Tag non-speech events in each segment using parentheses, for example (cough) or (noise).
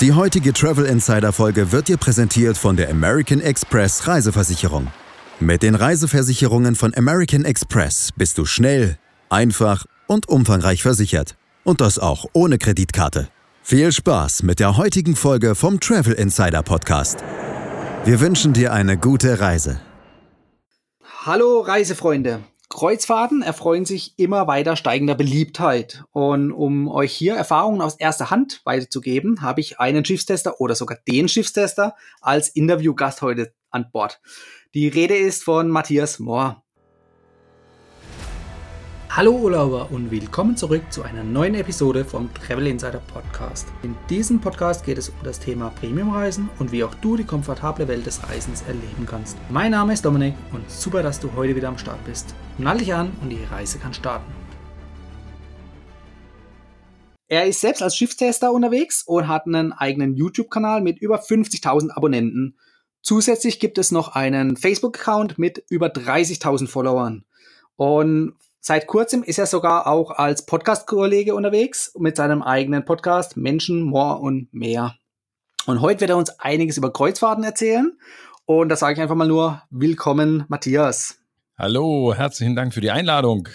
Die heutige Travel Insider Folge wird dir präsentiert von der American Express Reiseversicherung. Mit den Reiseversicherungen von American Express bist du schnell, einfach und umfangreich versichert. Und das auch ohne Kreditkarte. Viel Spaß mit der heutigen Folge vom Travel Insider Podcast. Wir wünschen dir eine gute Reise. Hallo Reisefreunde. Kreuzfahrten erfreuen sich immer weiter steigender Beliebtheit. Und um euch hier Erfahrungen aus erster Hand weiterzugeben, habe ich einen Schiffstester oder sogar den Schiffstester als Interviewgast heute an Bord. Die Rede ist von Matthias Mohr. Hallo Urlauber und willkommen zurück zu einer neuen Episode vom Travel Insider Podcast. In diesem Podcast geht es um das Thema Premiumreisen und wie auch du die komfortable Welt des Reisens erleben kannst. Mein Name ist Dominik und super, dass du heute wieder am Start bist. Nall dich an und die Reise kann starten. Er ist selbst als Schiffstester unterwegs und hat einen eigenen YouTube-Kanal mit über 50.000 Abonnenten. Zusätzlich gibt es noch einen Facebook-Account mit über 30.000 Followern. Und Seit kurzem ist er sogar auch als Podcast-Kollege unterwegs mit seinem eigenen Podcast Menschen, More und mehr. Und heute wird er uns einiges über Kreuzfahrten erzählen. Und da sage ich einfach mal nur Willkommen, Matthias. Hallo, herzlichen Dank für die Einladung.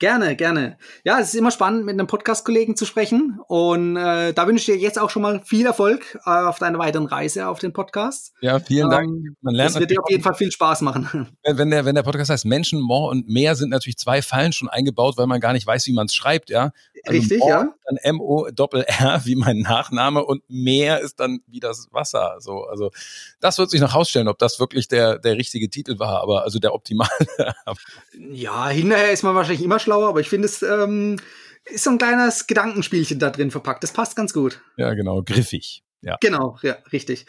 Gerne, gerne. Ja, es ist immer spannend, mit einem Podcast-Kollegen zu sprechen. Und äh, da wünsche ich dir jetzt auch schon mal viel Erfolg äh, auf deiner weiteren Reise auf den Podcast. Ja, vielen ähm, Dank. Man lernt das wird dir auf jeden Fall viel Spaß machen. (laughs) Wenn, der, wenn der Podcast heißt Menschen, More und mehr, sind natürlich zwei Fallen schon eingebaut, weil man gar nicht weiß, wie man es schreibt, ja. Also Richtig, More, ja. Dann M-O-Doppel-R, wie mein Nachname, und mehr ist dann wie das Wasser. So, also das wird sich noch herausstellen, ob das wirklich der, der richtige Titel war, aber also der optimale. (laughs) ja, hinterher ist man wahrscheinlich immer schlauer, aber ich finde es ähm, ist so ein kleines Gedankenspielchen da drin verpackt. Das passt ganz gut. Ja, genau, griffig. Ja. Genau, ja, richtig.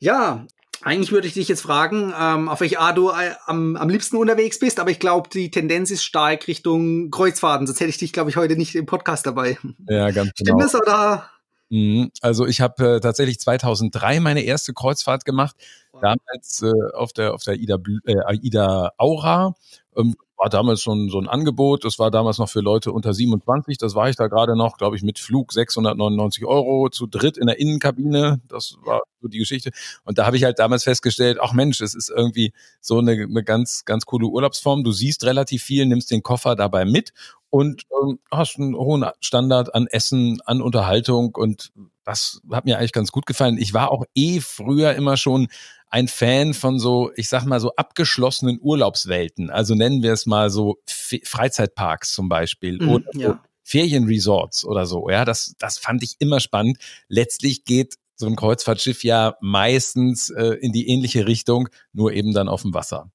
Ja, eigentlich würde ich dich jetzt fragen, ähm, auf welche Art du äh, am, am liebsten unterwegs bist, aber ich glaube, die Tendenz ist stark Richtung Kreuzfahrten. Sonst hätte ich dich, glaube ich, heute nicht im Podcast dabei. Ja, ganz genau. Stimmt das oder? Mhm. Also ich habe äh, tatsächlich 2003 meine erste Kreuzfahrt gemacht. Wow. Damals äh, auf der auf der Ida, äh, Ida Aura. Ähm, war damals schon so ein Angebot. Das war damals noch für Leute unter 27. Das war ich da gerade noch, glaube ich, mit Flug 699 Euro zu dritt in der Innenkabine. Das war so die Geschichte. Und da habe ich halt damals festgestellt, ach Mensch, es ist irgendwie so eine, eine ganz, ganz coole Urlaubsform. Du siehst relativ viel, nimmst den Koffer dabei mit und ähm, hast einen hohen Standard an Essen, an Unterhaltung und das hat mir eigentlich ganz gut gefallen. Ich war auch eh früher immer schon ein Fan von so, ich sag mal so abgeschlossenen Urlaubswelten. Also nennen wir es mal so Freizeitparks zum Beispiel mhm, oder ja. Ferienresorts oder so. Ja, das, das fand ich immer spannend. Letztlich geht so ein Kreuzfahrtschiff ja meistens äh, in die ähnliche Richtung, nur eben dann auf dem Wasser.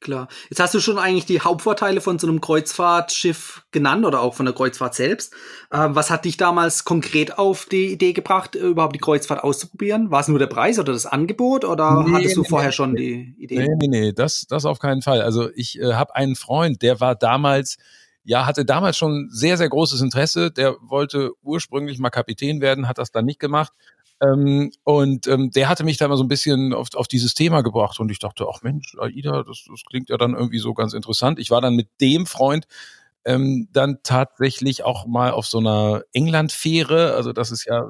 Klar. Jetzt hast du schon eigentlich die Hauptvorteile von so einem Kreuzfahrtschiff genannt oder auch von der Kreuzfahrt selbst. Ähm, was hat dich damals konkret auf die Idee gebracht, überhaupt die Kreuzfahrt auszuprobieren? War es nur der Preis oder das Angebot oder nee, hattest du nee, vorher nee, schon die Idee? Nee, nee, nee, das, das auf keinen Fall. Also ich äh, habe einen Freund, der war damals ja, hatte damals schon sehr, sehr großes Interesse. Der wollte ursprünglich mal Kapitän werden, hat das dann nicht gemacht. Ähm, und ähm, der hatte mich da mal so ein bisschen auf, auf dieses Thema gebracht und ich dachte, ach Mensch, AIDA, das, das klingt ja dann irgendwie so ganz interessant. Ich war dann mit dem Freund ähm, dann tatsächlich auch mal auf so einer England-Fähre, also das ist ja,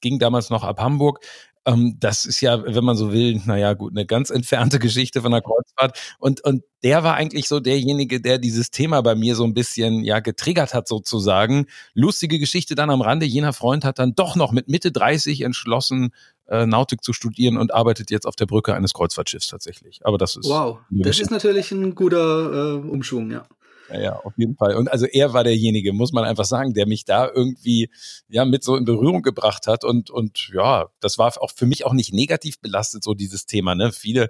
ging damals noch ab Hamburg, ähm, das ist ja, wenn man so will, naja, gut, eine ganz entfernte Geschichte von der Kreuzfahrt. Und, und der war eigentlich so derjenige, der dieses Thema bei mir so ein bisschen, ja, getriggert hat sozusagen. Lustige Geschichte dann am Rande. Jener Freund hat dann doch noch mit Mitte 30 entschlossen, äh, Nautik zu studieren und arbeitet jetzt auf der Brücke eines Kreuzfahrtschiffs tatsächlich. Aber das ist. Wow, das ist natürlich ein guter äh, Umschwung, ja. Ja, ja, auf jeden Fall. Und also er war derjenige, muss man einfach sagen, der mich da irgendwie ja mit so in Berührung gebracht hat. Und, und ja, das war auch für mich auch nicht negativ belastet, so dieses Thema. Ne? Viele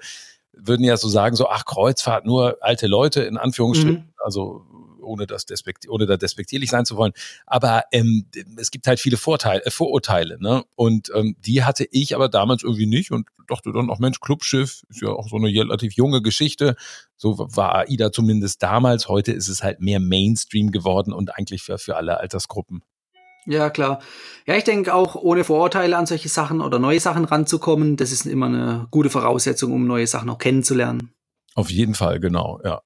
würden ja so sagen, so, ach, Kreuzfahrt, nur alte Leute, in Anführungsstrichen. Mhm. Also ohne das despekt ohne da despektierlich sein zu wollen. Aber ähm, es gibt halt viele Vorteile, äh, Vorurteile, ne? Und ähm, die hatte ich aber damals irgendwie nicht und dachte dann auch, Mensch, Clubschiff ist ja auch so eine relativ junge Geschichte. So war AIDA zumindest damals. Heute ist es halt mehr Mainstream geworden und eigentlich für, für alle Altersgruppen. Ja, klar. Ja, ich denke auch, ohne Vorurteile an solche Sachen oder neue Sachen ranzukommen, das ist immer eine gute Voraussetzung, um neue Sachen auch kennenzulernen. Auf jeden Fall, genau, ja.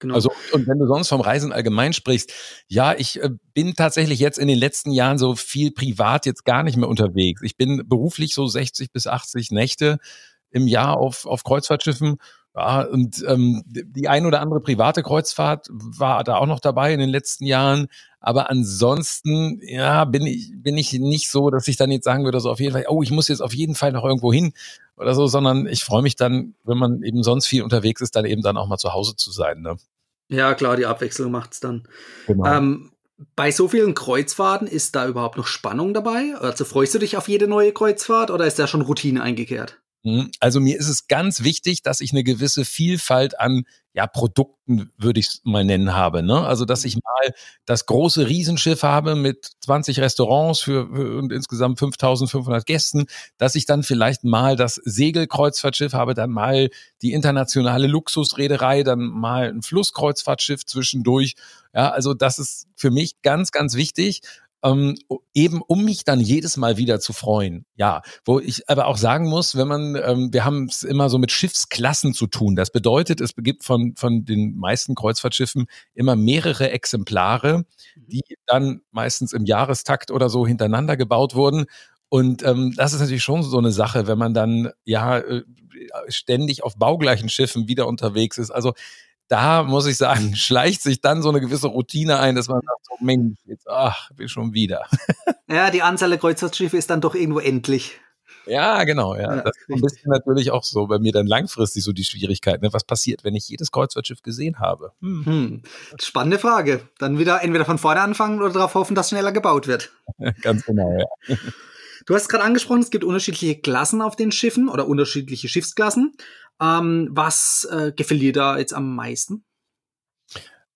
Genau. Also, und wenn du sonst vom Reisen allgemein sprichst, ja, ich äh, bin tatsächlich jetzt in den letzten Jahren so viel privat jetzt gar nicht mehr unterwegs. Ich bin beruflich so 60 bis 80 Nächte im Jahr auf, auf Kreuzfahrtschiffen. Ja, und ähm, die ein oder andere private Kreuzfahrt war da auch noch dabei in den letzten Jahren. Aber ansonsten, ja, bin ich, bin ich nicht so, dass ich dann jetzt sagen würde, so auf jeden Fall, oh, ich muss jetzt auf jeden Fall noch irgendwo hin oder so, sondern ich freue mich dann, wenn man eben sonst viel unterwegs ist, dann eben dann auch mal zu Hause zu sein. Ne? Ja, klar, die Abwechslung macht's dann. Genau. Ähm, bei so vielen Kreuzfahrten ist da überhaupt noch Spannung dabei? Also freust du dich auf jede neue Kreuzfahrt oder ist da schon Routine eingekehrt? Mhm. Also mir ist es ganz wichtig, dass ich eine gewisse Vielfalt an ja, Produkten, würde ich es mal nennen, habe. Ne? Also, dass ich mal das große Riesenschiff habe mit 20 Restaurants für, für und insgesamt 5500 Gästen, dass ich dann vielleicht mal das Segelkreuzfahrtschiff habe, dann mal die internationale Luxusreederei, dann mal ein Flusskreuzfahrtschiff zwischendurch. Ja, also das ist für mich ganz, ganz wichtig ähm, eben um mich dann jedes Mal wieder zu freuen. Ja, wo ich aber auch sagen muss, wenn man, ähm, wir haben es immer so mit Schiffsklassen zu tun. Das bedeutet, es gibt von, von den meisten Kreuzfahrtschiffen immer mehrere Exemplare, mhm. die dann meistens im Jahrestakt oder so hintereinander gebaut wurden. Und ähm, das ist natürlich schon so eine Sache, wenn man dann ja äh, ständig auf baugleichen Schiffen wieder unterwegs ist. Also da muss ich sagen, (laughs) schleicht sich dann so eine gewisse Routine ein, dass man sagt, so, Mensch, jetzt, ach, bin schon wieder. (laughs) Ja, die Anzahl der Kreuzfahrtschiffe ist dann doch irgendwo endlich. Ja, genau, ja. ja das ist ein bisschen natürlich auch so bei mir dann langfristig so die Schwierigkeit. Ne? Was passiert, wenn ich jedes Kreuzfahrtschiff gesehen habe? Hm. Hm. Spannende Frage. Dann wieder entweder von vorne anfangen oder darauf hoffen, dass schneller gebaut wird. (laughs) Ganz genau, ja. Du hast gerade angesprochen, es gibt unterschiedliche Klassen auf den Schiffen oder unterschiedliche Schiffsklassen. Ähm, was äh, gefällt dir da jetzt am meisten?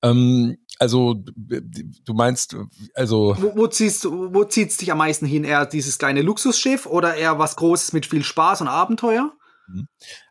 Ähm, also du meinst, also wo, wo ziehst du, wo zieht's dich am meisten hin? Eher dieses kleine Luxusschiff oder eher was Großes mit viel Spaß und Abenteuer? Mhm.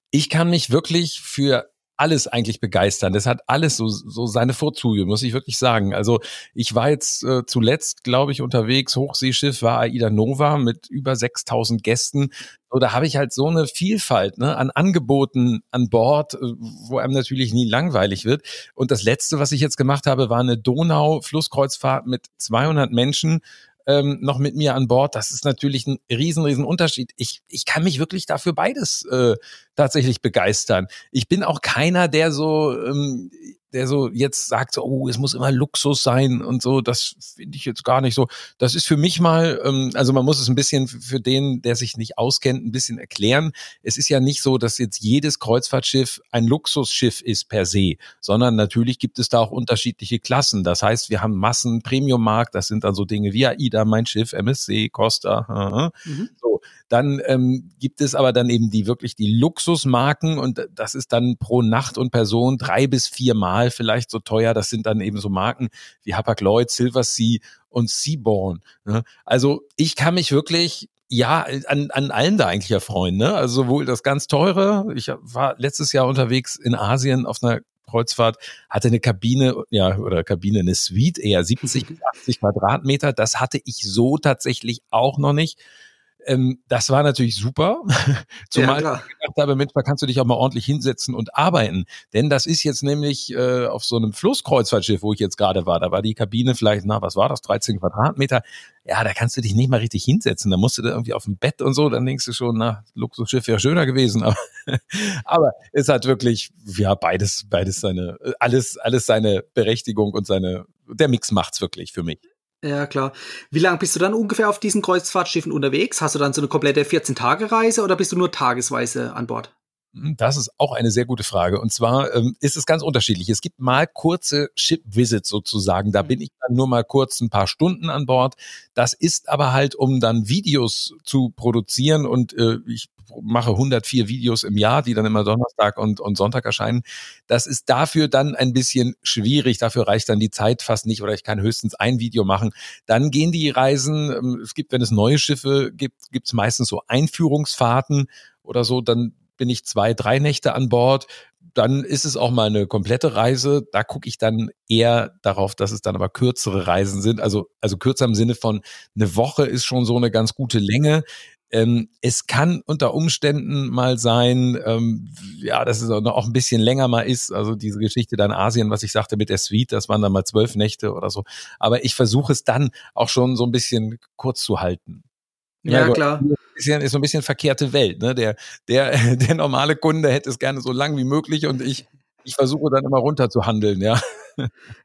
Ich kann mich wirklich für alles eigentlich begeistern. Das hat alles so, so seine Vorzüge, muss ich wirklich sagen. Also ich war jetzt äh, zuletzt, glaube ich, unterwegs, Hochseeschiff war Aida Nova mit über 6000 Gästen. So, da habe ich halt so eine Vielfalt ne, an Angeboten an Bord, äh, wo einem natürlich nie langweilig wird. Und das Letzte, was ich jetzt gemacht habe, war eine Donau-Flusskreuzfahrt mit 200 Menschen ähm, noch mit mir an Bord. Das ist natürlich ein riesen, riesen Unterschied. Ich, ich kann mich wirklich dafür beides äh, tatsächlich begeistern. Ich bin auch keiner, der so ähm, der so jetzt sagt, so, oh, es muss immer Luxus sein und so, das finde ich jetzt gar nicht so. Das ist für mich mal, ähm, also man muss es ein bisschen für den, der sich nicht auskennt, ein bisschen erklären. Es ist ja nicht so, dass jetzt jedes Kreuzfahrtschiff ein Luxusschiff ist per se, sondern natürlich gibt es da auch unterschiedliche Klassen. Das heißt, wir haben Massen, Premium-Markt, das sind dann so Dinge wie AIDA, mein Schiff, MSC, Costa. (laughs) Mhm. So, dann ähm, gibt es aber dann eben die wirklich die Luxusmarken und das ist dann pro Nacht und Person drei bis vier Mal vielleicht so teuer. Das sind dann eben so Marken wie Hapag-Lloyd, Silver Sea und Seaborn. Ne? Also ich kann mich wirklich ja, an, an allen da eigentlich erfreuen. Ne? Also sowohl das ganz teure, ich war letztes Jahr unterwegs in Asien auf einer Kreuzfahrt, hatte eine Kabine, ja, oder Kabine, eine Suite, eher (laughs) 70 bis 80 Quadratmeter. Das hatte ich so tatsächlich auch noch nicht. Ähm, das war natürlich super, (laughs) zumal ja, ich gedacht habe, Mensch, da kannst du dich auch mal ordentlich hinsetzen und arbeiten. Denn das ist jetzt nämlich äh, auf so einem Flusskreuzfahrtschiff, wo ich jetzt gerade war, da war die Kabine vielleicht, na, was war das, 13 Quadratmeter. Ja, da kannst du dich nicht mal richtig hinsetzen. Da musst du da irgendwie auf dem Bett und so, dann denkst du schon, na, Luxusschiff wäre schöner gewesen. Aber, (laughs) aber es hat wirklich, ja, beides, beides seine, alles, alles seine Berechtigung und seine, der Mix macht's wirklich für mich. Ja, klar. Wie lange bist du dann ungefähr auf diesen Kreuzfahrtschiffen unterwegs? Hast du dann so eine komplette 14-Tage-Reise oder bist du nur tagesweise an Bord? Hm, das ist auch eine sehr gute Frage. Und zwar ähm, ist es ganz unterschiedlich. Es gibt mal kurze Ship-Visits sozusagen. Da mhm. bin ich dann nur mal kurz ein paar Stunden an Bord. Das ist aber halt, um dann Videos zu produzieren. Und äh, ich mache 104 Videos im Jahr, die dann immer Donnerstag und, und Sonntag erscheinen. Das ist dafür dann ein bisschen schwierig. Dafür reicht dann die Zeit fast nicht oder ich kann höchstens ein Video machen. Dann gehen die Reisen. Ähm, es gibt, wenn es neue Schiffe gibt, gibt es meistens so Einführungsfahrten oder so. Dann bin ich zwei, drei Nächte an Bord. Dann ist es auch mal eine komplette Reise. Da gucke ich dann eher darauf, dass es dann aber kürzere Reisen sind. Also, also kürzer im Sinne von eine Woche ist schon so eine ganz gute Länge. Ähm, es kann unter Umständen mal sein, ähm, ja, dass es auch ein bisschen länger mal ist. Also diese Geschichte dann Asien, was ich sagte mit der Suite, das waren dann mal zwölf Nächte oder so. Aber ich versuche es dann auch schon so ein bisschen kurz zu halten. Ja, ja klar. Ist ja ist so ein bisschen verkehrte Welt. Ne? Der, der, (laughs) der normale Kunde hätte es gerne so lang wie möglich und ich, ich versuche dann immer runter zu handeln, ja.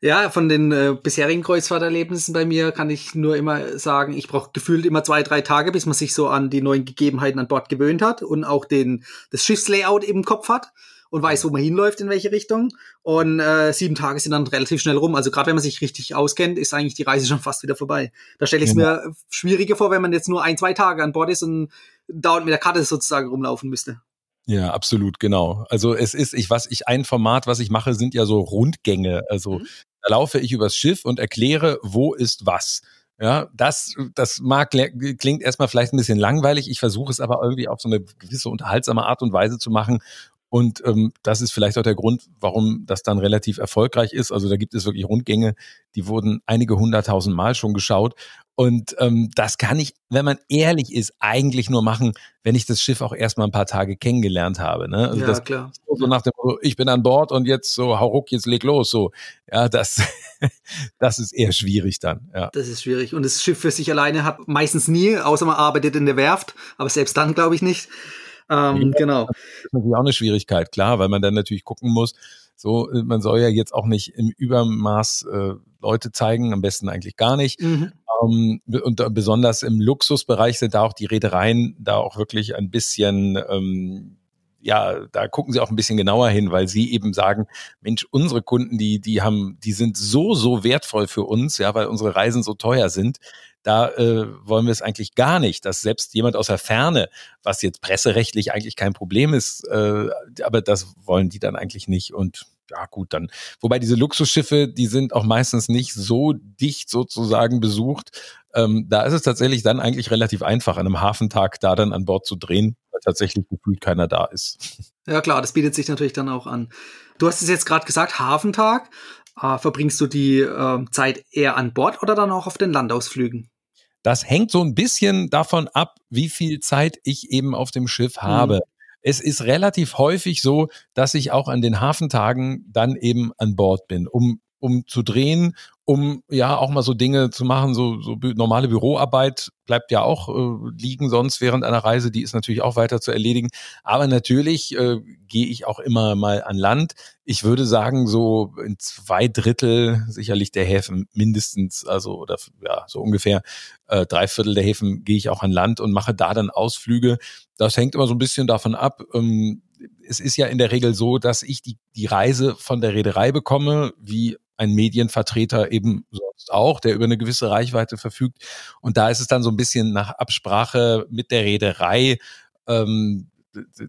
Ja, von den äh, bisherigen Kreuzfahrterlebnissen bei mir kann ich nur immer sagen, ich brauche gefühlt immer zwei, drei Tage, bis man sich so an die neuen Gegebenheiten an Bord gewöhnt hat und auch den, das Schiffslayout im Kopf hat und weiß, wo man hinläuft, in welche Richtung. Und äh, sieben Tage sind dann relativ schnell rum. Also gerade wenn man sich richtig auskennt, ist eigentlich die Reise schon fast wieder vorbei. Da stelle ich es ja. mir schwieriger vor, wenn man jetzt nur ein, zwei Tage an Bord ist und dauernd mit der Karte sozusagen rumlaufen müsste. Ja, absolut, genau. Also es ist, ich was ich ein Format, was ich mache, sind ja so Rundgänge. Also mhm. da laufe ich übers Schiff und erkläre, wo ist was. Ja, das, das mag klingt erstmal vielleicht ein bisschen langweilig. Ich versuche es aber irgendwie auf so eine gewisse unterhaltsame Art und Weise zu machen. Und ähm, das ist vielleicht auch der Grund, warum das dann relativ erfolgreich ist. Also da gibt es wirklich Rundgänge, die wurden einige hunderttausend Mal schon geschaut. Und ähm, das kann ich, wenn man ehrlich ist, eigentlich nur machen, wenn ich das Schiff auch erstmal ein paar Tage kennengelernt habe. Ne? Also ja, das, klar. So nach dem, ich bin an Bord und jetzt so, hau ruck, jetzt leg los. So, ja, das, (laughs) das ist eher schwierig dann. Ja. Das ist schwierig. Und das Schiff für sich alleine hat meistens nie, außer man arbeitet in der Werft, aber selbst dann glaube ich nicht. Ähm, ja, genau. Das ist natürlich auch eine Schwierigkeit, klar, weil man dann natürlich gucken muss, so, man soll ja jetzt auch nicht im Übermaß äh, Leute zeigen, am besten eigentlich gar nicht. Mhm. Ähm, und besonders im Luxusbereich sind da auch die Reedereien da auch wirklich ein bisschen ähm, ja, da gucken sie auch ein bisschen genauer hin, weil sie eben sagen, Mensch, unsere Kunden, die, die haben, die sind so, so wertvoll für uns, ja, weil unsere Reisen so teuer sind. Da äh, wollen wir es eigentlich gar nicht, dass selbst jemand aus der Ferne, was jetzt presserechtlich eigentlich kein Problem ist, äh, aber das wollen die dann eigentlich nicht. Und ja gut, dann. Wobei diese Luxusschiffe, die sind auch meistens nicht so dicht sozusagen besucht. Ähm, da ist es tatsächlich dann eigentlich relativ einfach, an einem Hafentag da dann an Bord zu drehen, weil tatsächlich gefühlt keiner da ist. Ja klar, das bietet sich natürlich dann auch an. Du hast es jetzt gerade gesagt, Hafentag. Äh, verbringst du die äh, Zeit eher an Bord oder dann auch auf den Landausflügen? Das hängt so ein bisschen davon ab, wie viel Zeit ich eben auf dem Schiff habe. Mhm es ist relativ häufig so, dass ich auch an den Hafentagen dann eben an Bord bin, um um zu drehen, um ja auch mal so Dinge zu machen, so, so normale Büroarbeit bleibt ja auch äh, liegen sonst während einer Reise, die ist natürlich auch weiter zu erledigen. Aber natürlich äh, gehe ich auch immer mal an Land. Ich würde sagen, so in zwei Drittel sicherlich der Häfen mindestens, also oder ja, so ungefähr äh, drei Viertel der Häfen gehe ich auch an Land und mache da dann Ausflüge. Das hängt immer so ein bisschen davon ab. Ähm, es ist ja in der Regel so, dass ich die, die Reise von der Reederei bekomme, wie ein Medienvertreter eben sonst auch, der über eine gewisse Reichweite verfügt. Und da ist es dann so ein bisschen nach Absprache mit der Reederei. Ähm,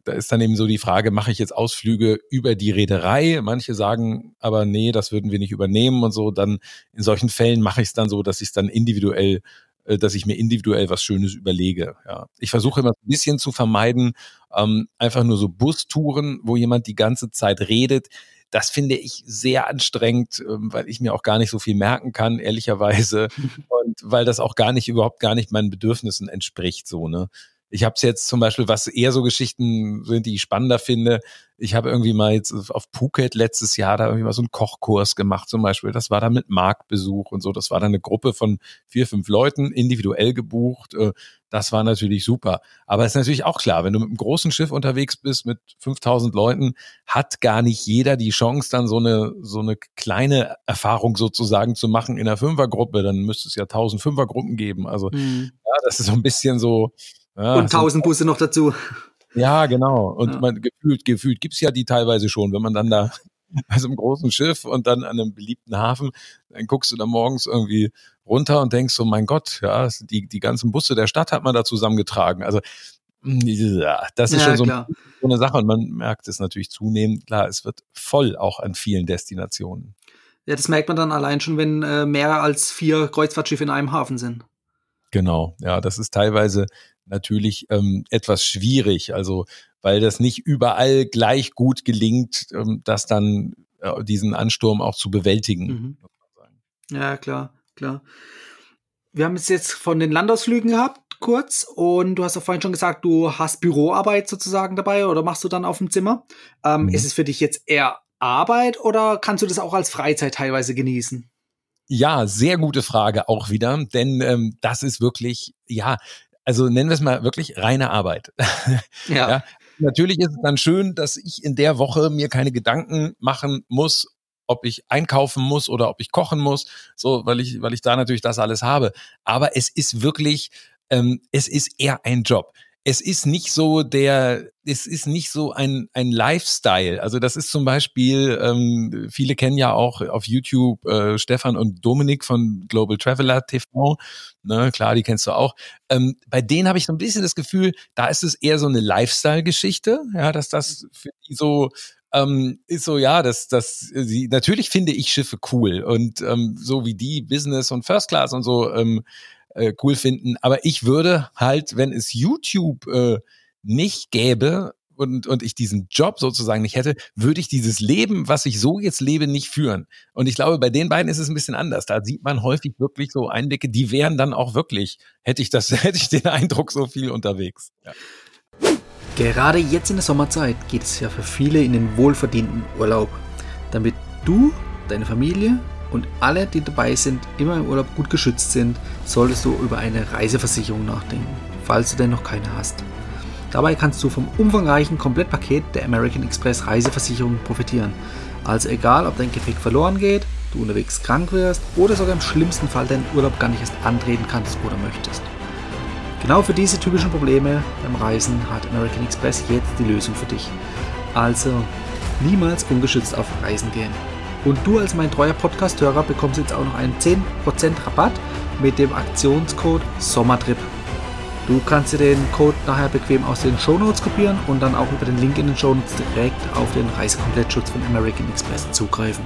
da ist dann eben so die Frage, mache ich jetzt Ausflüge über die Reederei? Manche sagen aber, nee, das würden wir nicht übernehmen und so. Dann in solchen Fällen mache ich es dann so, dass ich es dann individuell äh, dass ich mir individuell was Schönes überlege. Ja. Ich versuche immer ein bisschen zu vermeiden, ähm, einfach nur so Bustouren, wo jemand die ganze Zeit redet. Das finde ich sehr anstrengend, ähm, weil ich mir auch gar nicht so viel merken kann, ehrlicherweise. (laughs) Und weil das auch gar nicht, überhaupt gar nicht meinen Bedürfnissen entspricht, so, ne? Ich habe es jetzt zum Beispiel, was eher so Geschichten sind, die ich spannender finde. Ich habe irgendwie mal jetzt auf Phuket letztes Jahr da irgendwie mal so einen Kochkurs gemacht zum Beispiel. Das war dann mit Marktbesuch und so. Das war dann eine Gruppe von vier, fünf Leuten, individuell gebucht. Äh, das war natürlich super. Aber es ist natürlich auch klar, wenn du mit einem großen Schiff unterwegs bist mit 5000 Leuten, hat gar nicht jeder die Chance, dann so eine, so eine kleine Erfahrung sozusagen zu machen in einer Fünfergruppe. Dann müsste es ja 1000 Fünfergruppen geben. Also, mhm. ja, das ist so ein bisschen so, ja, und tausend Busse noch dazu. Ja, genau. Und ja. man gefühlt, gefühlt gibt's ja die teilweise schon, wenn man dann da (laughs) bei so einem großen Schiff und dann an einem beliebten Hafen, dann guckst du da morgens irgendwie runter und denkst so, mein Gott, ja, die, die ganzen Busse der Stadt hat man da zusammengetragen. Also ja, das ist ja, schon so, ein, so, eine Sache und man merkt es natürlich zunehmend. Klar, es wird voll auch an vielen Destinationen. Ja, das merkt man dann allein schon, wenn äh, mehr als vier Kreuzfahrtschiffe in einem Hafen sind. Genau, ja, das ist teilweise natürlich ähm, etwas schwierig, also weil das nicht überall gleich gut gelingt, ähm, das dann äh, diesen Ansturm auch zu bewältigen. Mhm. Ja, klar, klar. Wir haben es jetzt von den Landausflügen gehabt. kurz und du hast auch vorhin schon gesagt, du hast Büroarbeit sozusagen dabei oder machst du dann auf dem Zimmer. Ähm, mhm. Ist es für dich jetzt eher Arbeit oder kannst du das auch als Freizeit teilweise genießen? Ja, sehr gute Frage auch wieder, denn ähm, das ist wirklich, ja, also nennen wir es mal wirklich reine Arbeit. (laughs) ja. ja. Natürlich ist es dann schön, dass ich in der Woche mir keine Gedanken machen muss, ob ich einkaufen muss oder ob ich kochen muss, so, weil ich, weil ich da natürlich das alles habe. Aber es ist wirklich, ähm, es ist eher ein Job es ist nicht so der, es ist nicht so ein, ein Lifestyle. Also das ist zum Beispiel, ähm, viele kennen ja auch auf YouTube äh, Stefan und Dominik von Global Traveler TV. Ne, klar, die kennst du auch. Ähm, bei denen habe ich so ein bisschen das Gefühl, da ist es eher so eine Lifestyle-Geschichte, ja, dass das für die so ähm, ist so, ja, dass dass sie natürlich finde ich Schiffe cool und ähm, so wie die Business und First Class und so ähm, äh, cool finden. Aber ich würde halt, wenn es YouTube äh, nicht gäbe und, und ich diesen Job sozusagen nicht hätte, würde ich dieses Leben, was ich so jetzt lebe, nicht führen. Und ich glaube, bei den beiden ist es ein bisschen anders. Da sieht man häufig wirklich so Einblicke, die wären dann auch wirklich, hätte ich das, (laughs) hätte ich den Eindruck, so viel unterwegs. Ja. Gerade jetzt in der Sommerzeit geht es ja für viele in den wohlverdienten Urlaub. Damit du, deine Familie und alle, die dabei sind, immer im Urlaub gut geschützt sind, solltest du über eine Reiseversicherung nachdenken, falls du denn noch keine hast. Dabei kannst du vom umfangreichen Komplettpaket der American Express Reiseversicherung profitieren. Also egal, ob dein Gepäck verloren geht, du unterwegs krank wirst oder sogar im schlimmsten Fall deinen Urlaub gar nicht erst antreten kannst oder möchtest. Genau für diese typischen Probleme beim Reisen hat American Express jetzt die Lösung für dich. Also niemals ungeschützt auf Reisen gehen. Und du als mein treuer Podcast-Hörer bekommst jetzt auch noch einen 10% Rabatt mit dem Aktionscode Sommertrip. Du kannst dir den Code nachher bequem aus den Shownotes kopieren und dann auch über den Link in den Shownotes direkt auf den Reisekomplettschutz von American Express zugreifen.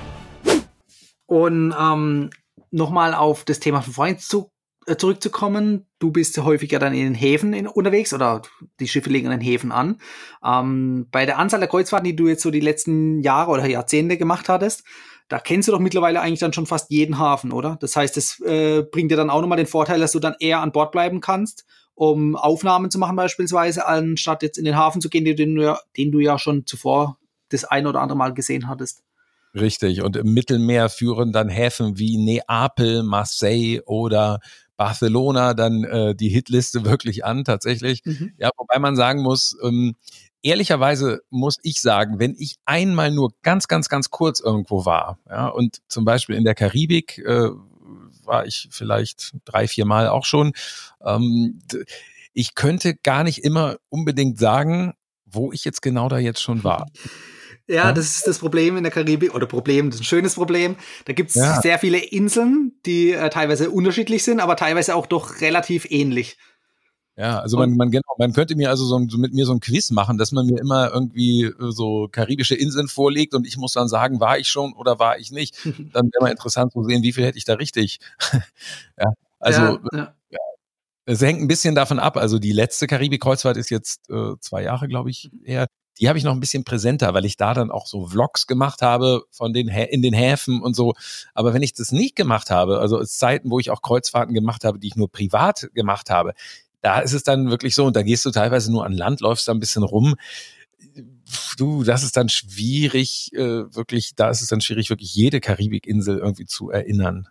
Und ähm, nochmal auf das Thema von vorhin zu, äh, zurückzukommen, du bist häufiger dann in den Häfen in, unterwegs oder die Schiffe legen in den Häfen an. Ähm, bei der Anzahl der Kreuzfahrten, die du jetzt so die letzten Jahre oder Jahrzehnte gemacht hattest, da kennst du doch mittlerweile eigentlich dann schon fast jeden Hafen, oder? Das heißt, das äh, bringt dir dann auch nochmal den Vorteil, dass du dann eher an Bord bleiben kannst, um Aufnahmen zu machen beispielsweise, anstatt jetzt in den Hafen zu gehen, den du ja, den du ja schon zuvor das ein oder andere Mal gesehen hattest. Richtig. Und im Mittelmeer führen dann Häfen wie Neapel, Marseille oder Barcelona dann äh, die Hitliste wirklich an, tatsächlich. Mhm. Ja, wobei man sagen muss, ähm, ehrlicherweise muss ich sagen, wenn ich einmal nur ganz, ganz, ganz kurz irgendwo war, ja, und zum Beispiel in der Karibik äh, war ich vielleicht drei, vier Mal auch schon, ähm, ich könnte gar nicht immer unbedingt sagen, wo ich jetzt genau da jetzt schon war. (laughs) Ja, das ist das Problem in der Karibik, oder Problem, das ist ein schönes Problem. Da gibt es ja. sehr viele Inseln, die äh, teilweise unterschiedlich sind, aber teilweise auch doch relativ ähnlich. Ja, also man, man, genau, man könnte mir also so, so mit mir so ein Quiz machen, dass man mir immer irgendwie äh, so karibische Inseln vorlegt und ich muss dann sagen, war ich schon oder war ich nicht. (laughs) Dann wäre mal interessant zu sehen, wie viel hätte ich da richtig. (laughs) ja, also ja, ja. Ja, es hängt ein bisschen davon ab. Also die letzte Karibik-Kreuzfahrt ist jetzt äh, zwei Jahre, glaube ich, her die habe ich noch ein bisschen präsenter, weil ich da dann auch so Vlogs gemacht habe von den in den Häfen und so. Aber wenn ich das nicht gemacht habe, also es Zeiten, wo ich auch Kreuzfahrten gemacht habe, die ich nur privat gemacht habe, da ist es dann wirklich so, und da gehst du teilweise nur an Land, läufst da ein bisschen rum du, das ist dann schwierig, äh, wirklich, da ist es dann schwierig, wirklich jede Karibikinsel irgendwie zu erinnern.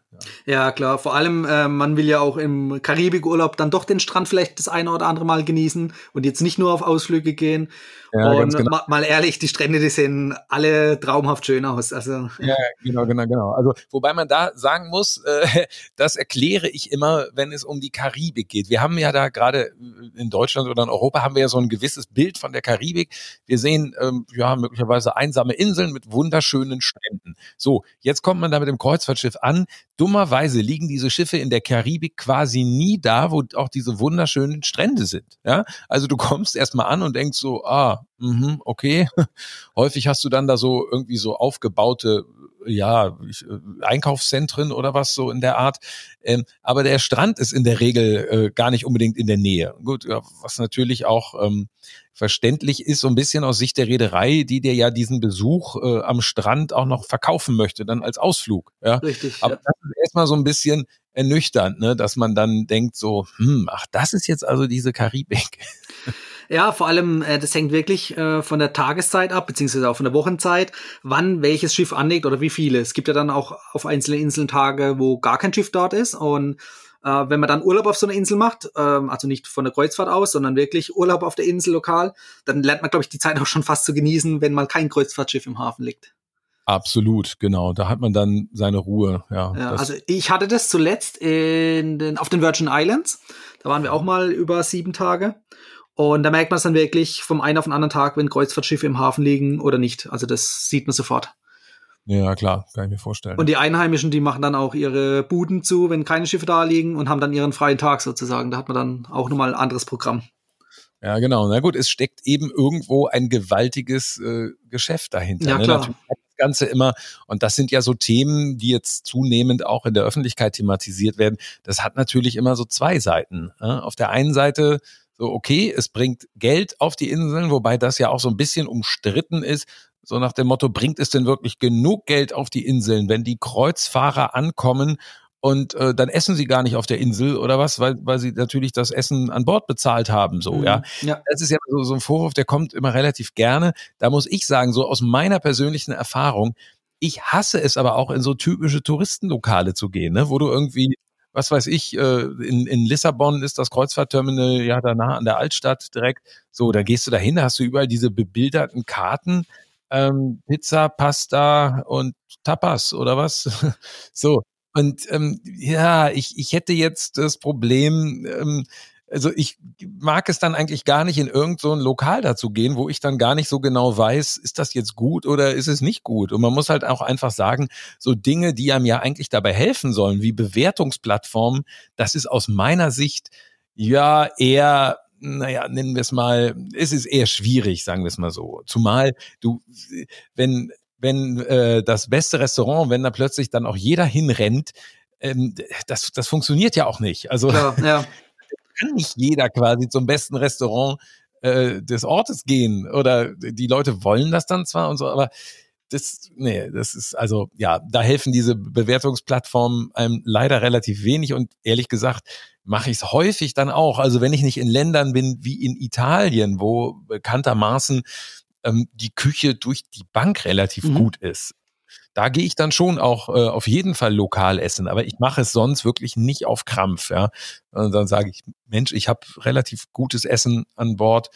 Ja, ja klar. Vor allem, äh, man will ja auch im Karibikurlaub dann doch den Strand vielleicht das eine oder andere Mal genießen und jetzt nicht nur auf Ausflüge gehen. Ja, und genau. ma mal ehrlich, die Strände, die sehen alle traumhaft schön aus. Also. Ja, genau, genau, genau. Also, wobei man da sagen muss, äh, (laughs) das erkläre ich immer, wenn es um die Karibik geht. Wir haben ja da gerade in Deutschland oder in Europa haben wir ja so ein gewisses Bild von der Karibik. Wir sehen ähm, ja möglicherweise einsame Inseln mit wunderschönen Stränden. So, jetzt kommt man da mit dem Kreuzfahrtschiff an. Dummerweise liegen diese Schiffe in der Karibik quasi nie da, wo auch diese wunderschönen Strände sind. Ja, also du kommst erstmal an und denkst so, ah, mhm, okay. (laughs) Häufig hast du dann da so irgendwie so aufgebaute, ja, äh, Einkaufszentren oder was so in der Art. Ähm, aber der Strand ist in der Regel äh, gar nicht unbedingt in der Nähe. Gut, ja, was natürlich auch ähm, verständlich ist, so ein bisschen aus Sicht der Reederei, die dir ja diesen Besuch äh, am Strand auch noch verkaufen möchte, dann als Ausflug. Ja? Richtig. Aber ja. das ist erstmal so ein bisschen ernüchternd, ne? dass man dann denkt so, hm, ach, das ist jetzt also diese Karibik. (laughs) Ja, vor allem, äh, das hängt wirklich äh, von der Tageszeit ab, beziehungsweise auch von der Wochenzeit, wann welches Schiff anlegt oder wie viele. Es gibt ja dann auch auf einzelnen Inseln Tage, wo gar kein Schiff dort ist. Und äh, wenn man dann Urlaub auf so einer Insel macht, ähm, also nicht von der Kreuzfahrt aus, sondern wirklich Urlaub auf der Insel lokal, dann lernt man, glaube ich, die Zeit auch schon fast zu genießen, wenn mal kein Kreuzfahrtschiff im Hafen liegt. Absolut, genau. Da hat man dann seine Ruhe. Ja, ja also ich hatte das zuletzt in den, auf den Virgin Islands. Da waren wir auch mal über sieben Tage. Und da merkt man es dann wirklich vom einen auf den anderen Tag, wenn Kreuzfahrtschiffe im Hafen liegen oder nicht. Also das sieht man sofort. Ja, klar, kann ich mir vorstellen. Und die Einheimischen, die machen dann auch ihre Buden zu, wenn keine Schiffe da liegen und haben dann ihren freien Tag sozusagen. Da hat man dann auch nochmal ein anderes Programm. Ja, genau. Na gut, es steckt eben irgendwo ein gewaltiges äh, Geschäft dahinter. Ja, ne? klar. Natürlich das Ganze immer, und das sind ja so Themen, die jetzt zunehmend auch in der Öffentlichkeit thematisiert werden. Das hat natürlich immer so zwei Seiten. Ne? Auf der einen Seite so, okay, es bringt Geld auf die Inseln, wobei das ja auch so ein bisschen umstritten ist. So nach dem Motto, bringt es denn wirklich genug Geld auf die Inseln, wenn die Kreuzfahrer ankommen und äh, dann essen sie gar nicht auf der Insel oder was, weil, weil sie natürlich das Essen an Bord bezahlt haben, so, Mhm. ja. ja. Das ist ja so, so ein Vorwurf, der kommt immer relativ gerne. Da muss ich sagen, so aus meiner persönlichen Erfahrung, ich hasse es aber auch in so typische Touristenlokale zu gehen, ne, wo du irgendwie was weiß ich, äh, in, in Lissabon ist das Kreuzfahrtterminal ja da nah an der Altstadt direkt. So, da gehst du dahin, da hast du überall diese bebilderten Karten, ähm, Pizza, Pasta und Tapas oder was? (laughs) so. Und ähm, ja, ich, ich hätte jetzt das Problem, ähm, also ich mag es dann eigentlich gar nicht in irgend so Lokal dazu gehen, wo ich dann gar nicht so genau weiß, ist das jetzt gut oder ist es nicht gut? Und man muss halt auch einfach sagen, so Dinge, die einem ja eigentlich dabei helfen sollen, wie Bewertungsplattformen, das ist aus meiner Sicht ja eher naja, nennen wir es mal, es ist eher schwierig, sagen wir es mal so. Zumal du, wenn, wenn äh, das beste Restaurant, wenn da plötzlich dann auch jeder hinrennt, ähm, das, das funktioniert ja auch nicht. Also Klar, ja. (laughs) kann nicht jeder quasi zum besten Restaurant äh, des Ortes gehen. Oder die Leute wollen das dann zwar und so, aber das, nee, das ist also, ja, da helfen diese Bewertungsplattformen einem leider relativ wenig und ehrlich gesagt mache ich es häufig dann auch. Also wenn ich nicht in Ländern bin wie in Italien, wo bekanntermaßen ähm, die Küche durch die Bank relativ Mhm. gut ist. Da gehe ich dann schon auch äh, auf jeden Fall lokal essen, aber ich mache es sonst wirklich nicht auf Krampf. Ja, und dann sage ich, Mensch, ich habe relativ gutes Essen an Bord,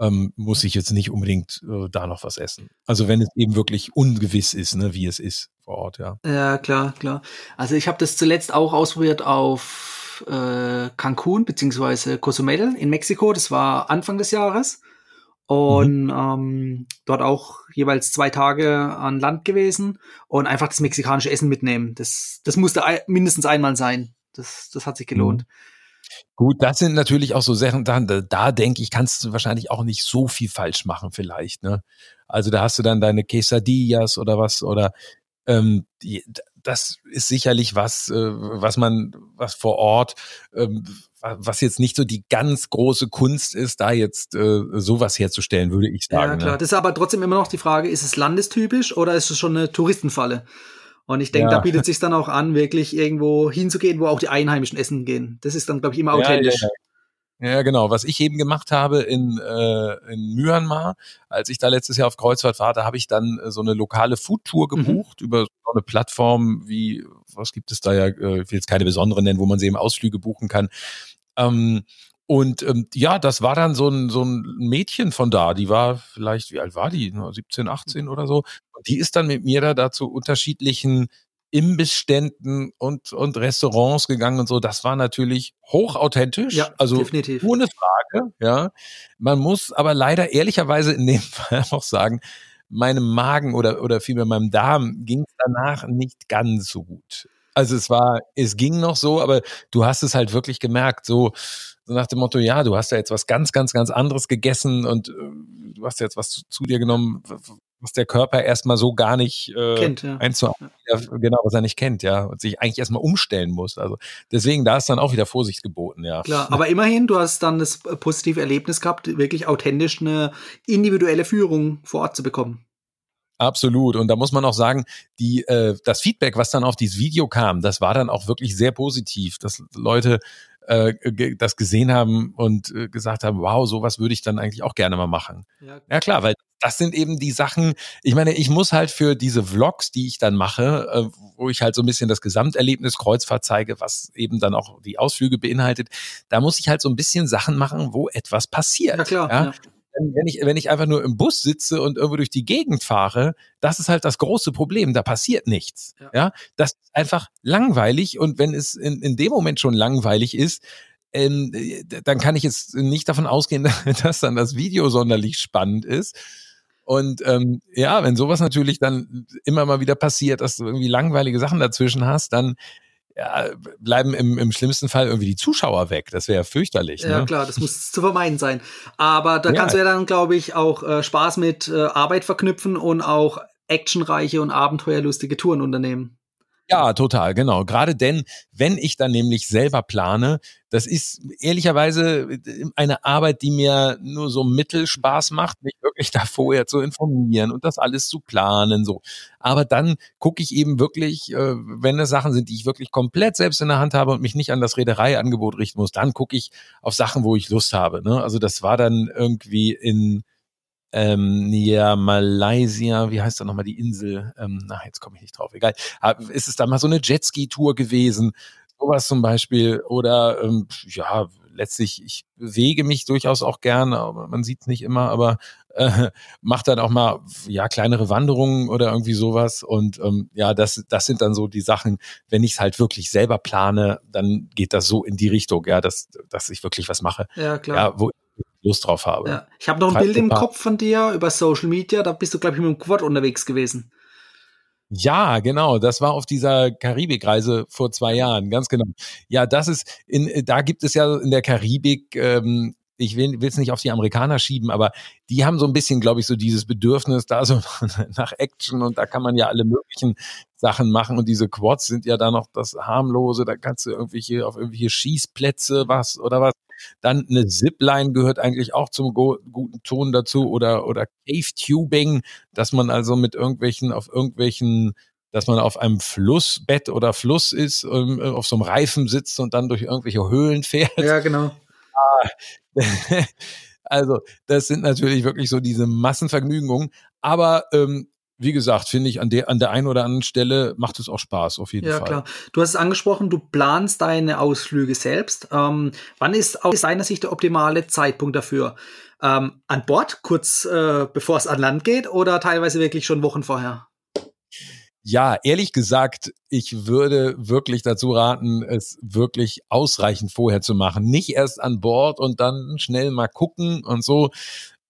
ähm, muss ich jetzt nicht unbedingt äh, da noch was essen. Also wenn es eben wirklich ungewiss ist, ne, wie es ist vor Ort, ja. Ja, klar, klar. Also ich habe das zuletzt auch ausprobiert auf äh, Cancun beziehungsweise Cozumel in Mexiko. Das war Anfang des Jahres. Und ähm, dort auch jeweils zwei Tage an Land gewesen und einfach das mexikanische Essen mitnehmen. Das, das musste mindestens einmal sein. Das, das hat sich gelohnt. Gut, das sind natürlich auch so Sachen, da, da, denke ich, kannst du wahrscheinlich auch nicht so viel falsch machen vielleicht. Ne? Also da hast du dann deine Quesadillas oder was oder ähm, die, das ist sicherlich was, äh, was man, was vor Ort, ähm, wa- was jetzt nicht so die ganz große Kunst ist, da jetzt äh, sowas herzustellen, würde ich sagen. Ja, klar. Ne? Das ist aber trotzdem immer noch die Frage, ist es landestypisch oder ist es schon eine Touristenfalle? Und ich denke, Ja. da bietet sich dann auch an, wirklich irgendwo hinzugehen, wo auch die Einheimischen essen gehen. Das ist dann, glaube ich, immer Ja, ja, authentisch. ja. Ja, genau. Was ich eben gemacht habe in, äh, in Myanmar, als ich da letztes Jahr auf Kreuzfahrt war, da habe ich dann äh, so eine lokale Foodtour Mhm. gebucht über so eine Plattform wie, was gibt es da ja, äh, ich will jetzt keine besondere nennen, wo man sie eben Ausflüge buchen kann. Ähm, und ähm, ja, das war dann so ein, so ein Mädchen von da, die war vielleicht, wie alt war die? 17, 18 oder so. Und die ist dann mit mir da, da zu unterschiedlichen Imbissständen und, und Restaurants gegangen und so. Das war natürlich hochauthentisch. Ja, also definitiv. ohne Frage, ja. Man muss aber leider ehrlicherweise in dem (laughs) Fall auch sagen, meinem Magen oder, oder vielmehr meinem Darm ging es danach nicht ganz so gut. Also es war, es ging noch so, aber du hast es halt wirklich gemerkt, so, so nach dem Motto, ja, du hast ja jetzt was ganz, ganz, ganz anderes gegessen und äh, du hast jetzt was zu, zu dir genommen, was der Körper erstmal so gar nicht äh, kennt, ja. eins zu ja. genau, was er nicht kennt, ja, und sich eigentlich erstmal umstellen muss. Also deswegen, da ist dann auch wieder Vorsicht geboten, ja. Klar, aber immerhin, du hast dann das positive Erlebnis gehabt, wirklich authentisch eine individuelle Führung vor Ort zu bekommen. Absolut. Und da muss man auch sagen, die, äh, das Feedback, was dann auf dieses Video kam, das war dann auch wirklich sehr positiv, dass Leute äh, das gesehen haben und äh, gesagt haben, wow, sowas würde ich dann eigentlich auch gerne mal machen. Ja. ja. klar, weil das sind eben die Sachen, ich meine, ich muss halt für diese Vlogs, die ich dann mache, äh, wo ich halt so ein bisschen das Gesamterlebnis Kreuzfahrt zeige, was eben dann auch die Ausflüge beinhaltet, da muss ich halt so ein bisschen Sachen machen, wo etwas passiert. Ja, klar. Ja? Ja wenn ich, wenn ich einfach nur im Bus sitze und irgendwo durch die Gegend fahre, das ist halt das große Problem. Da passiert nichts. Ja, ja? das ist einfach langweilig. Und wenn es in, in dem Moment schon langweilig ist, ähm, dann kann ich jetzt nicht davon ausgehen, (laughs) dass dann das Video sonderlich spannend ist. Und ähm, ja, wenn sowas natürlich dann immer mal wieder passiert, dass du irgendwie langweilige Sachen dazwischen hast, dann ja, bleiben im, im schlimmsten Fall irgendwie die Zuschauer weg. Das wäre fürchterlich. Ja, ne? klar, das muss zu vermeiden sein. Aber da ja. kannst du ja dann, glaube ich, auch äh, Spaß mit äh, Arbeit verknüpfen und auch actionreiche und abenteuerlustige Touren unternehmen. Ja, total, genau. Gerade denn, wenn ich dann nämlich selber plane, das ist ehrlicherweise eine Arbeit, die mir nur so mittel Spaß macht, mich wirklich (laughs) da vorher zu informieren und das alles zu planen, so. Aber dann gucke ich eben wirklich, äh, wenn es Sachen sind, die ich wirklich komplett selbst in der Hand habe und mich nicht an das Reedereiangebot richten muss, dann gucke ich auf Sachen, wo ich Lust habe. Ne? Also das war dann irgendwie in ähm, ja, Malaysia, wie heißt da nochmal die Insel? Ähm, na, jetzt komme ich nicht drauf, egal. Ist es da mal so eine Jetski-Tour gewesen? Sowas zum Beispiel. Oder ähm, ja, letztlich, ich bewege mich durchaus auch gern, aber man sieht es nicht immer, aber äh, (laughs) macht dann auch mal ja kleinere Wanderungen oder irgendwie sowas. Und ähm, ja, das, das sind dann so die Sachen, wenn ich es halt wirklich selber plane, dann geht das so in die Richtung, ja, dass, dass ich wirklich was mache. Ja, klar. Ja, wo Lust drauf habe. Ja. Ich habe noch ein Bild im Kopf von dir über Social Media, da bist du, glaube ich, mit dem Quad unterwegs gewesen. Ja, genau. Das war auf dieser Karibikreise vor zwei Jahren, ganz genau. Ja, das ist in, da gibt es ja in der Karibik ähm, ich will es nicht auf die Amerikaner schieben, aber die haben so ein bisschen, glaube ich, so dieses Bedürfnis da so (laughs) nach Action und da kann man ja alle möglichen Sachen machen und diese Quads sind ja da noch das harmlose, da kannst du irgendwelche auf irgendwelche Schießplätze was oder was. Dann eine Zipline gehört eigentlich auch zum guten Ton dazu oder oder Cave Tubing, dass man also mit irgendwelchen auf irgendwelchen dass man auf einem Flussbett oder Fluss ist, ähm, auf so einem Reifen sitzt und dann durch irgendwelche Höhlen (laughs) fährt. Ja, genau. (laughs) also, das sind natürlich wirklich so diese Massenvergnügungen. Aber ähm, wie gesagt, finde ich, an der, an der einen oder anderen Stelle macht es auch Spaß, auf jeden ja, Fall. Ja, klar. Du hast es angesprochen, du planst deine Ausflüge selbst. Ähm, wann ist aus deiner Sicht der optimale Zeitpunkt dafür? Ähm, an Bord, kurz äh, bevor es an Land geht, oder teilweise wirklich schon Wochen vorher? Ja, ehrlich gesagt, ich würde wirklich dazu raten, es wirklich ausreichend vorher zu machen. Nicht erst an Bord und dann schnell mal gucken und so,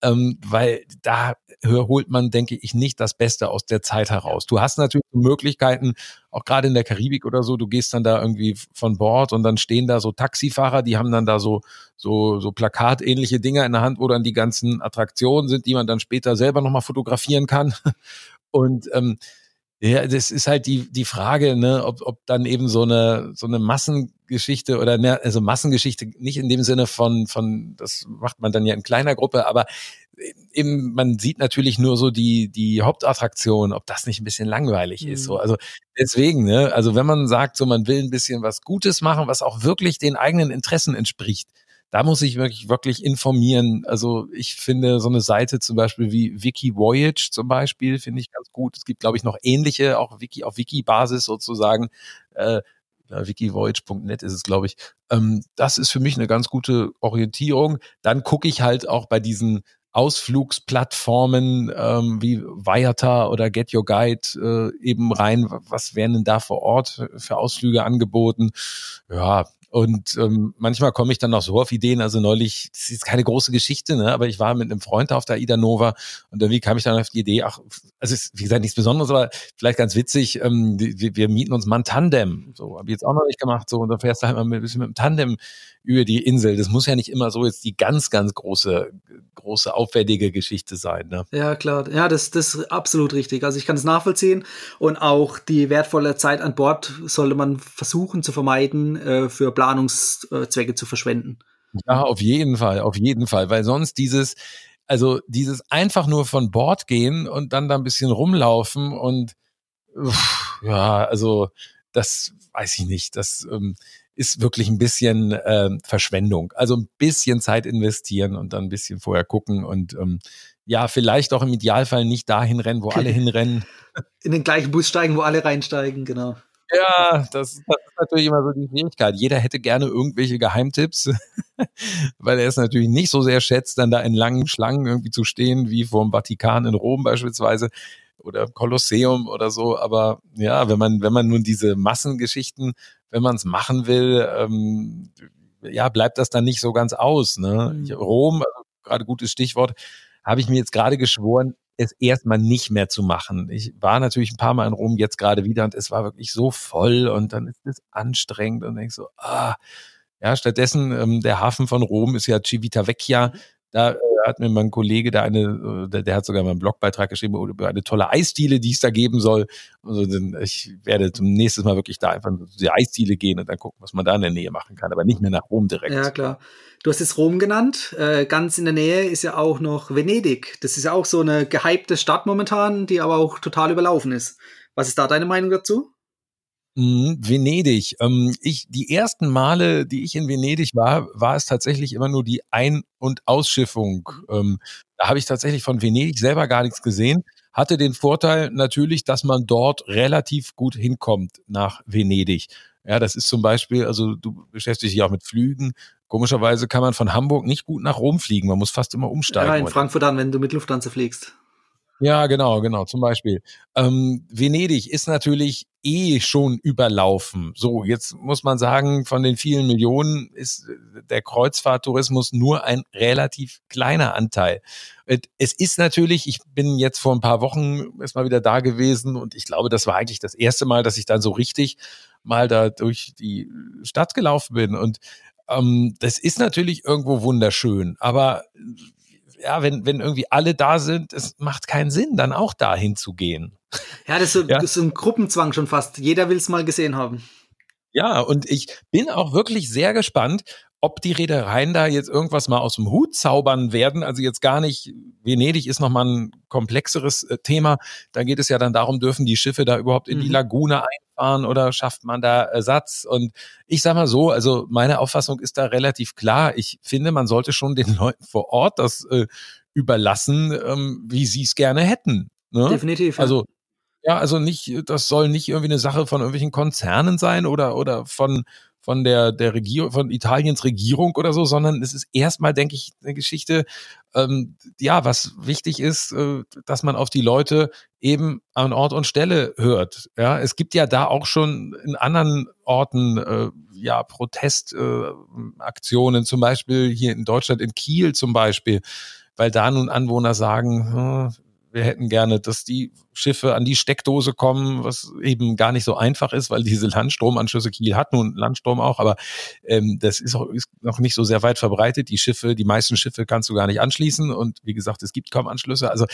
ähm, weil da holt man, denke ich, nicht das Beste aus der Zeit heraus. Du hast natürlich Möglichkeiten, auch gerade in der Karibik oder so, du gehst dann da irgendwie von Bord und dann stehen da so Taxifahrer, die haben dann da so, so, so plakatähnliche Dinger in der Hand, wo dann die ganzen Attraktionen sind, die man dann später selber nochmal fotografieren kann. (laughs) Und ähm, ja, das ist halt die, die Frage, ne, ob, ob dann eben so eine, so eine Massengeschichte oder ne, also Massengeschichte nicht in dem Sinne von, von, das macht man dann ja in kleiner Gruppe, aber eben, man sieht natürlich nur so die, die Hauptattraktion, ob das nicht ein bisschen langweilig mhm. ist. So. Mhm. Also deswegen, ne, also wenn man sagt, so man will ein bisschen was Gutes machen, was auch wirklich den eigenen Interessen entspricht, da muss ich wirklich, wirklich informieren. Also ich finde so eine Seite zum Beispiel wie Wiki Voyage zum Beispiel, finde ich ganz gut. Es gibt, glaube ich, noch ähnliche, auch Wiki auf Wiki-Basis sozusagen. Äh, wikivoyage.net ist es, glaube ich. Ähm, das ist für mich eine ganz gute Orientierung. Dann gucke ich halt auch bei diesen Ausflugsplattformen ähm, wie Viator oder Get Your Guide äh, eben rein. Was werden denn da vor Ort für Ausflüge angeboten? Ja, Und ähm, manchmal komme ich dann noch so auf Ideen. Also neulich, das ist keine große Geschichte, ne? aber ich war mit einem Freund auf der Ida Nova und irgendwie kam ich dann auf die Idee, ach, also ist, wie gesagt, nichts Besonderes, aber vielleicht ganz witzig, ähm, wir, wir mieten uns mal ein Tandem. So, habe ich jetzt auch noch nicht gemacht. So, und dann fährst du halt mal ein bisschen mit dem Tandem über die Insel. Das muss ja nicht immer so jetzt die ganz, ganz große, große, aufwendige Geschichte sein. Ne? Ja, klar. Ja, das, das ist absolut richtig. Also ich kann es nachvollziehen. Und auch die wertvolle Zeit an Bord sollte man versuchen zu vermeiden, äh, für Planungszwecke zu verschwenden. Ja, auf jeden Fall, auf jeden Fall. Weil sonst dieses, also dieses einfach nur von Bord gehen und dann da ein bisschen rumlaufen und uff, ja, also das weiß ich nicht. Das ähm, ist wirklich ein bisschen äh, Verschwendung. Also ein bisschen Zeit investieren und dann ein bisschen vorher gucken und ähm, ja, vielleicht auch im Idealfall nicht dahin rennen, wo alle (laughs) hinrennen. In den gleichen Bus steigen, wo alle reinsteigen, genau. Ja, das, das ist natürlich immer so die Schwierigkeit. Jeder hätte gerne irgendwelche Geheimtipps, (laughs) weil er es natürlich nicht so sehr schätzt, dann da in langen Schlangen irgendwie zu stehen, wie vor dem Vatikan in Rom beispielsweise oder Kolosseum oder so. Aber ja, wenn man, wenn man nun diese Massengeschichten, wenn man es machen will, ähm, ja, bleibt das dann nicht so ganz aus. Ne? Mhm. Rom, also gerade gutes Stichwort, habe ich mir jetzt gerade geschworen, es erstmal nicht mehr zu machen. Ich war natürlich ein paar Mal in Rom jetzt gerade wieder und es war wirklich so voll und dann ist es anstrengend und denk so, ah, ja, stattdessen, ähm, der Hafen von Rom ist ja Civitavecchia. Da äh, hat mir mein Kollege da eine, äh, der, der, hat sogar mal einen Blogbeitrag geschrieben über eine tolle Eisdiele, die es da geben soll. Also ich werde zum nächsten Mal wirklich da einfach der Eisdiele gehen und dann gucken, was man da in der Nähe machen kann, aber nicht mehr nach Rom direkt. Ja, klar. Du hast jetzt Rom genannt. Äh, ganz in der Nähe ist ja auch noch Venedig. Das ist ja auch so eine gehypte Stadt momentan, die aber auch total überlaufen ist. Was ist da deine Meinung dazu? Mhm, Venedig. Ähm, ich, die ersten Male, die ich in Venedig war, war es tatsächlich immer nur die Ein- und Ausschiffung. Ähm, da habe ich tatsächlich von Venedig selber gar nichts gesehen. Hatte den Vorteil natürlich, dass man dort relativ gut hinkommt nach Venedig. Ja, das ist zum Beispiel, also du beschäftigst dich auch mit Flügen. Komischerweise kann man von Hamburg nicht gut nach Rom fliegen. Man muss fast immer umsteigen. Ja, in Frankfurt dann, wenn du mit Lufthansa fliegst. Ja, genau, genau, zum Beispiel. Ähm, Venedig ist natürlich eh schon überlaufen. So, jetzt muss man sagen, von den vielen Millionen ist äh, der Kreuzfahrttourismus nur ein relativ kleiner Anteil. Es ist natürlich, ich bin jetzt vor ein paar Wochen erstmal wieder da gewesen und ich glaube, das war eigentlich das erste Mal, dass ich dann so richtig mal da durch die Stadt gelaufen bin. Und ähm, das ist natürlich irgendwo wunderschön, aber ja, wenn, wenn irgendwie alle da sind, es macht keinen Sinn, dann auch dahin zu gehen. Ja, das ist so, ja. Das ist so ein Gruppenzwang schon fast. Jeder will es mal gesehen haben. Ja, und ich bin auch wirklich sehr gespannt, ob die Reedereien da jetzt irgendwas mal aus dem Hut zaubern werden. Also jetzt gar nicht, Venedig ist nochmal ein komplexeres äh, Thema. Da geht es ja dann darum, dürfen die Schiffe da überhaupt in die mhm. Lagune einfahren oder schafft man da Ersatz? Und ich sag mal so, also meine Auffassung ist da relativ klar. Ich finde, man sollte schon den Leuten vor Ort das äh, überlassen, ähm, wie sie es gerne hätten. Ne? Definitiv. Ja. Also ja, also nicht, das soll nicht irgendwie eine Sache von irgendwelchen Konzernen sein oder, oder von, von der, der Regierung, von Italiens Regierung oder so, sondern es ist erstmal, denke ich, eine Geschichte, ähm, ja, was wichtig ist, äh, dass man auf die Leute eben an Ort und Stelle hört. Ja, es gibt ja da auch schon in anderen Orten, äh, ja, Protestaktionen, äh, zum Beispiel hier in Deutschland, in Kiel zum Beispiel, weil da nun Anwohner sagen, hm, wir hätten gerne, dass die Schiffe an die Steckdose kommen, was eben gar nicht so einfach ist, weil diese Landstromanschlüsse Kiel hat nun Landstrom auch, aber ähm, das ist, auch, ist noch nicht so sehr weit verbreitet. Die Schiffe, die meisten Schiffe kannst du gar nicht anschließen und wie gesagt, es gibt kaum Anschlüsse. Also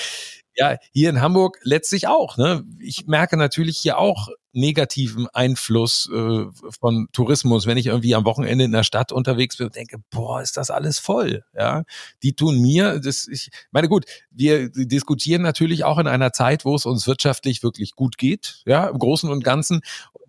ja, hier in Hamburg letztlich auch. Ne? Ich merke natürlich hier auch negativen Einfluss äh, von Tourismus, wenn ich irgendwie am Wochenende in der Stadt unterwegs bin und denke, boah, ist das alles voll. Ja, die tun mir, das ich meine gut, wir diskutieren natürlich auch in einer Zeit, wo es uns wirtschaftlich wirklich gut geht, ja, im Großen und Ganzen.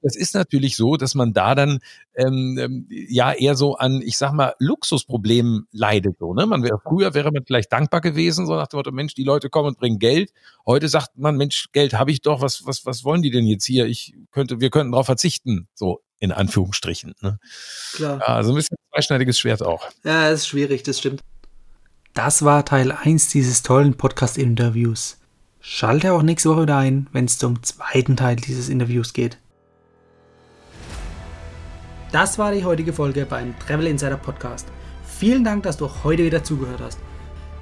Es ist natürlich so, dass man da dann ähm, ähm, ja eher so an, ich sag mal, Luxusproblemen leidet. So, ne? Man wäre früher wäre man vielleicht dankbar gewesen, so nach dem Motto, Mensch, die Leute kommen und bringen Geld. Heute sagt man, Mensch, Geld habe ich doch, was, was, was wollen die denn jetzt hier? Ich könnte, wir könnten darauf verzichten, so in Anführungsstrichen. Ne? Klar. Ja, also ein bisschen zweischneidiges Schwert auch. Ja, ist schwierig, das stimmt. Das war Teil 1 dieses tollen Podcast-Interviews. Schalte auch nächste Woche wieder ein, wenn es zum zweiten Teil dieses Interviews geht. Das war die heutige Folge beim Travel Insider Podcast. Vielen Dank, dass du heute wieder zugehört hast.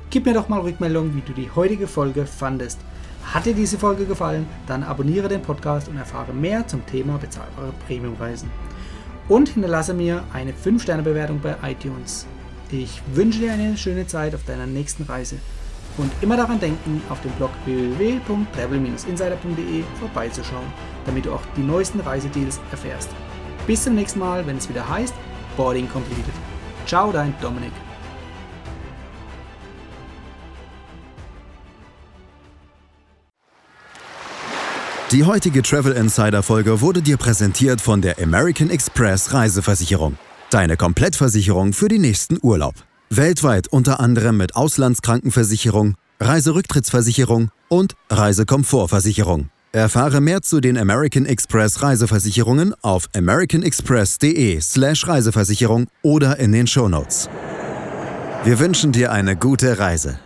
Gib mir doch mal Rückmeldung, wie du die heutige Folge fandest. Hat dir diese Folge gefallen, dann abonniere den Podcast und erfahre mehr zum Thema bezahlbare Premiumreisen. Und hinterlasse mir eine 5-Sterne-Bewertung bei iTunes. Ich wünsche dir eine schöne Zeit auf deiner nächsten Reise. Und immer daran denken, auf dem Blog www.travel-insider.de vorbeizuschauen, damit du auch die neuesten Reisedeals erfährst. Bis zum nächsten Mal, wenn es wieder heißt Boarding Completed. Ciao, dein Dominik. Die heutige Travel Insider Folge wurde dir präsentiert von der American Express Reiseversicherung. Deine Komplettversicherung für den nächsten Urlaub. Weltweit unter anderem mit Auslandskrankenversicherung, Reiserücktrittsversicherung und Reisekomfortversicherung. Erfahre mehr zu den American Express Reiseversicherungen auf americanexpress.de/slash Reiseversicherung oder in den Shownotes. Wir wünschen dir eine gute Reise.